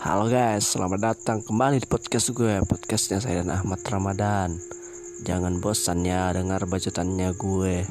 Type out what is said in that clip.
Halo guys, selamat datang kembali di podcast gue Podcastnya saya dan Ahmad Ramadan. Jangan bosan ya dengar bacotannya gue.